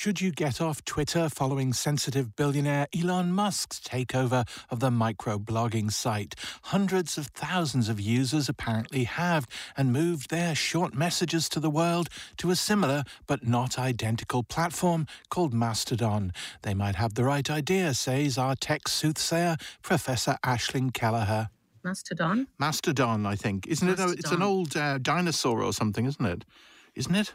Should you get off Twitter following sensitive billionaire Elon Musk's takeover of the microblogging site? Hundreds of thousands of users apparently have and moved their short messages to the world to a similar but not identical platform called Mastodon. They might have the right idea, says our tech soothsayer, Professor Aisling Kelleher. Mastodon? Mastodon, I think. Isn't Mastodon. it? A, it's an old uh, dinosaur or something, isn't it? Isn't it?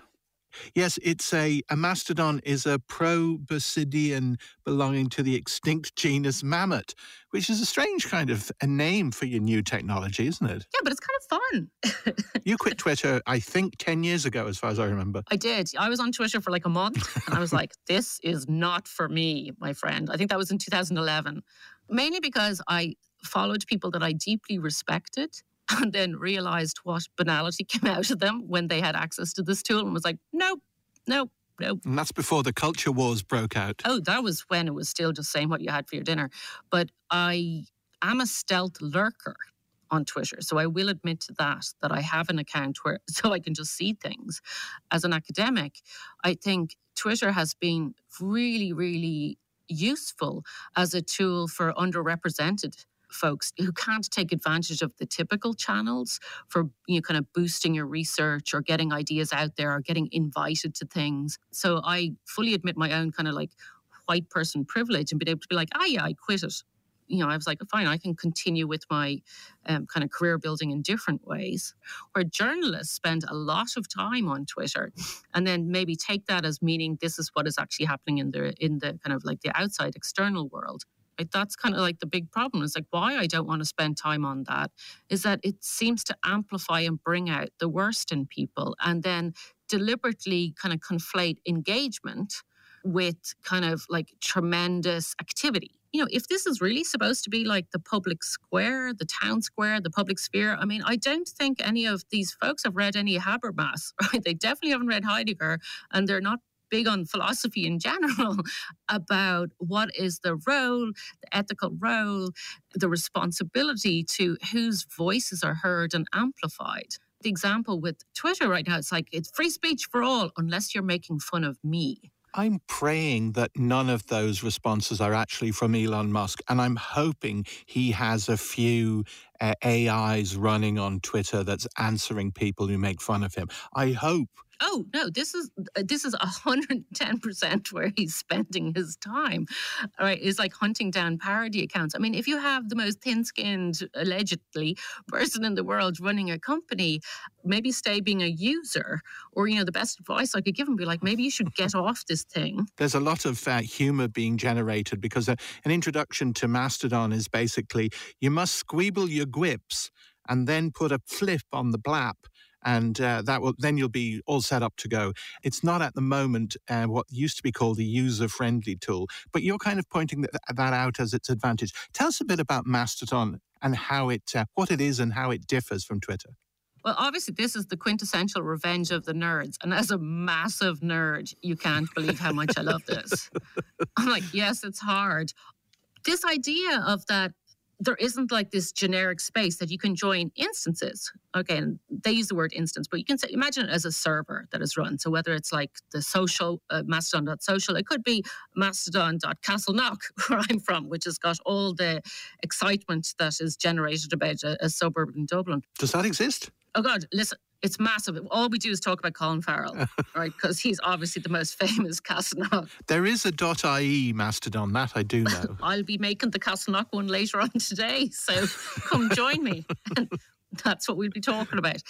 Yes, it's a, a mastodon is a proboscidean belonging to the extinct genus mammoth, which is a strange kind of a name for your new technology, isn't it? Yeah, but it's kind of fun. you quit Twitter, I think, 10 years ago, as far as I remember. I did. I was on Twitter for like a month and I was like, this is not for me, my friend. I think that was in 2011. Mainly because I followed people that I deeply respected and then realized what banality came out of them when they had access to this tool and was like, nope, nope, nope. And that's before the culture wars broke out. Oh, that was when it was still just saying what you had for your dinner. But I am a stealth lurker on Twitter. So I will admit to that, that I have an account where so I can just see things. As an academic, I think Twitter has been really, really useful as a tool for underrepresented folks who can't take advantage of the typical channels for you know kind of boosting your research or getting ideas out there or getting invited to things. So I fully admit my own kind of like white person privilege and being able to be like, ah, yeah, I quit it. You know, I was like, fine, I can continue with my um, kind of career building in different ways. Where journalists spend a lot of time on Twitter, and then maybe take that as meaning this is what is actually happening in the in the kind of like the outside external world. Right? That's kind of like the big problem. It's like why I don't want to spend time on that is that it seems to amplify and bring out the worst in people and then deliberately kind of conflate engagement with kind of like tremendous activity. You know, if this is really supposed to be like the public square, the town square, the public sphere, I mean, I don't think any of these folks have read any Habermas, right? They definitely haven't read Heidegger and they're not big on philosophy in general about what is the role, the ethical role, the responsibility to whose voices are heard and amplified. The example with Twitter right now, it's like it's free speech for all unless you're making fun of me. I'm praying that none of those responses are actually from Elon Musk. And I'm hoping he has a few uh, AIs running on Twitter that's answering people who make fun of him. I hope Oh no, this is this is hundred and ten percent where he's spending his time. All right, it's like hunting down parody accounts. I mean, if you have the most thin-skinned, allegedly person in the world running a company, maybe stay being a user. Or you know, the best advice I could give him be like, maybe you should get off this thing. There's a lot of uh, humor being generated because uh, an introduction to Mastodon is basically you must squeeble your gwips and then put a flip on the blap and uh, that will then you'll be all set up to go. It's not at the moment uh, what used to be called a user-friendly tool, but you're kind of pointing that, that out as its advantage. Tell us a bit about Mastodon and how it, uh, what it is, and how it differs from Twitter. Well, obviously, this is the quintessential revenge of the nerds. And as a massive nerd, you can't believe how much I love this. I'm like, yes, it's hard. This idea of that there isn't like this generic space that you can join instances. Again, they use the word instance, but you can say, imagine it as a server that is run. So whether it's like the social, uh, mastodon.social, it could be mastodon.castleknock, where I'm from, which has got all the excitement that is generated about a, a suburb in Dublin. Does that exist? Oh God, listen, it's massive. All we do is talk about Colin Farrell, right? Because he's obviously the most famous Castleknock. There is a .ie Mastodon, that I do know. I'll be making the Castleknock one later on today, so come join me. That's what we'll be talking about.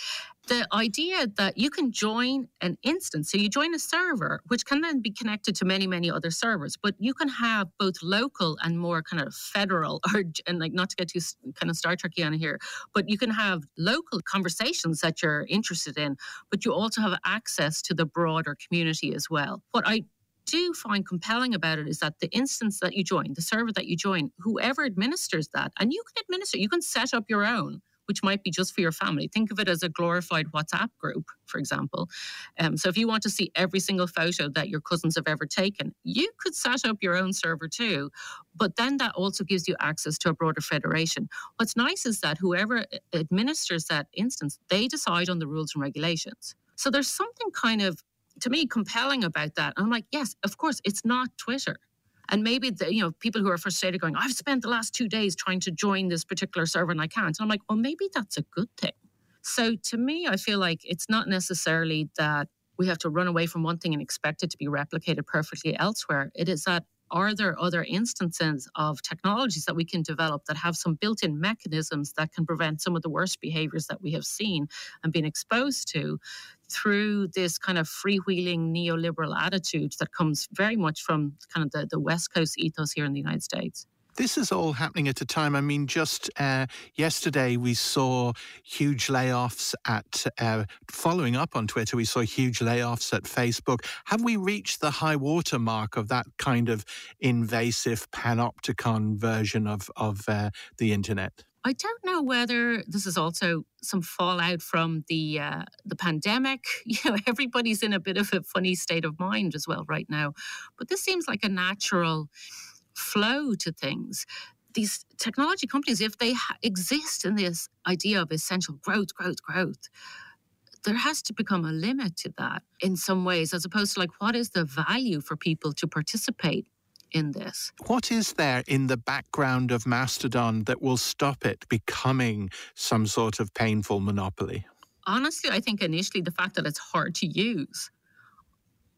The idea that you can join an instance, so you join a server, which can then be connected to many, many other servers, but you can have both local and more kind of federal, or and like not to get too kind of Star Trekky on here, but you can have local conversations that you're interested in, but you also have access to the broader community as well. What I do find compelling about it is that the instance that you join, the server that you join, whoever administers that, and you can administer, you can set up your own which might be just for your family. Think of it as a glorified WhatsApp group, for example. Um, so if you want to see every single photo that your cousins have ever taken, you could set up your own server too. But then that also gives you access to a broader federation. What's nice is that whoever administers that instance, they decide on the rules and regulations. So there's something kind of to me compelling about that. I'm like, yes, of course, it's not Twitter. And maybe the, you know people who are frustrated going, I've spent the last two days trying to join this particular server and I can't. And I'm like, well, maybe that's a good thing. So to me, I feel like it's not necessarily that we have to run away from one thing and expect it to be replicated perfectly elsewhere. It is that are there other instances of technologies that we can develop that have some built in mechanisms that can prevent some of the worst behaviors that we have seen and been exposed to through this kind of freewheeling neoliberal attitude that comes very much from kind of the, the West Coast ethos here in the United States? This is all happening at a time. I mean, just uh, yesterday we saw huge layoffs at, uh, following up on Twitter, we saw huge layoffs at Facebook. Have we reached the high water mark of that kind of invasive panopticon version of, of uh, the internet? I don't know whether this is also some fallout from the uh, the pandemic. You know, everybody's in a bit of a funny state of mind as well right now. But this seems like a natural flow to things. These technology companies, if they ha- exist in this idea of essential growth, growth, growth, there has to become a limit to that in some ways, as opposed to like, what is the value for people to participate in this? What is there in the background of Mastodon that will stop it becoming some sort of painful monopoly? Honestly, I think initially the fact that it's hard to use.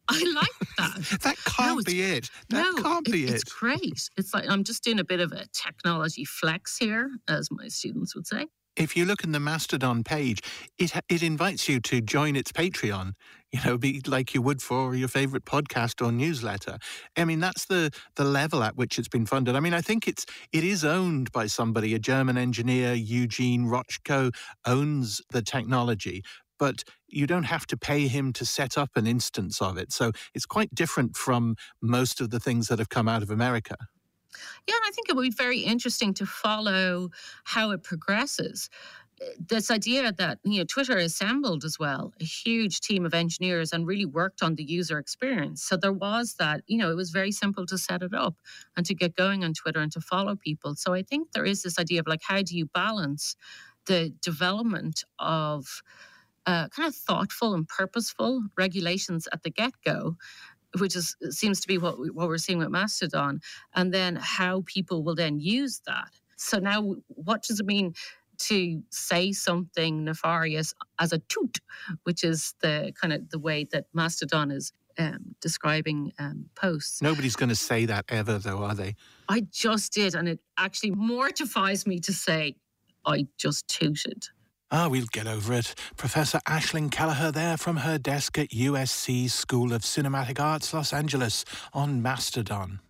I like that. that can't no, be it. That no, can't be it, it. It's great. It's like I'm just doing a bit of a technology flex here, as my students would say. If you look in the Mastodon page, it it invites you to join its Patreon. You know, be like you would for your favorite podcast or newsletter. I mean, that's the the level at which it's been funded. I mean, I think it's it is owned by somebody. A German engineer, Eugene Rochko, owns the technology, but you don't have to pay him to set up an instance of it. So it's quite different from most of the things that have come out of America. Yeah, I think it would be very interesting to follow how it progresses. This idea that you know Twitter assembled as well a huge team of engineers and really worked on the user experience. So there was that you know it was very simple to set it up and to get going on Twitter and to follow people. So I think there is this idea of like how do you balance the development of uh, kind of thoughtful and purposeful regulations at the get go, which is seems to be what we, what we're seeing with Mastodon, and then how people will then use that. So now, what does it mean? to say something nefarious as a toot, which is the kind of the way that Mastodon is um, describing um, posts. Nobody's going to say that ever, though, are they? I just did, and it actually mortifies me to say I just tooted. Ah, we'll get over it. Professor Aisling Kelleher there from her desk at USC School of Cinematic Arts, Los Angeles, on Mastodon.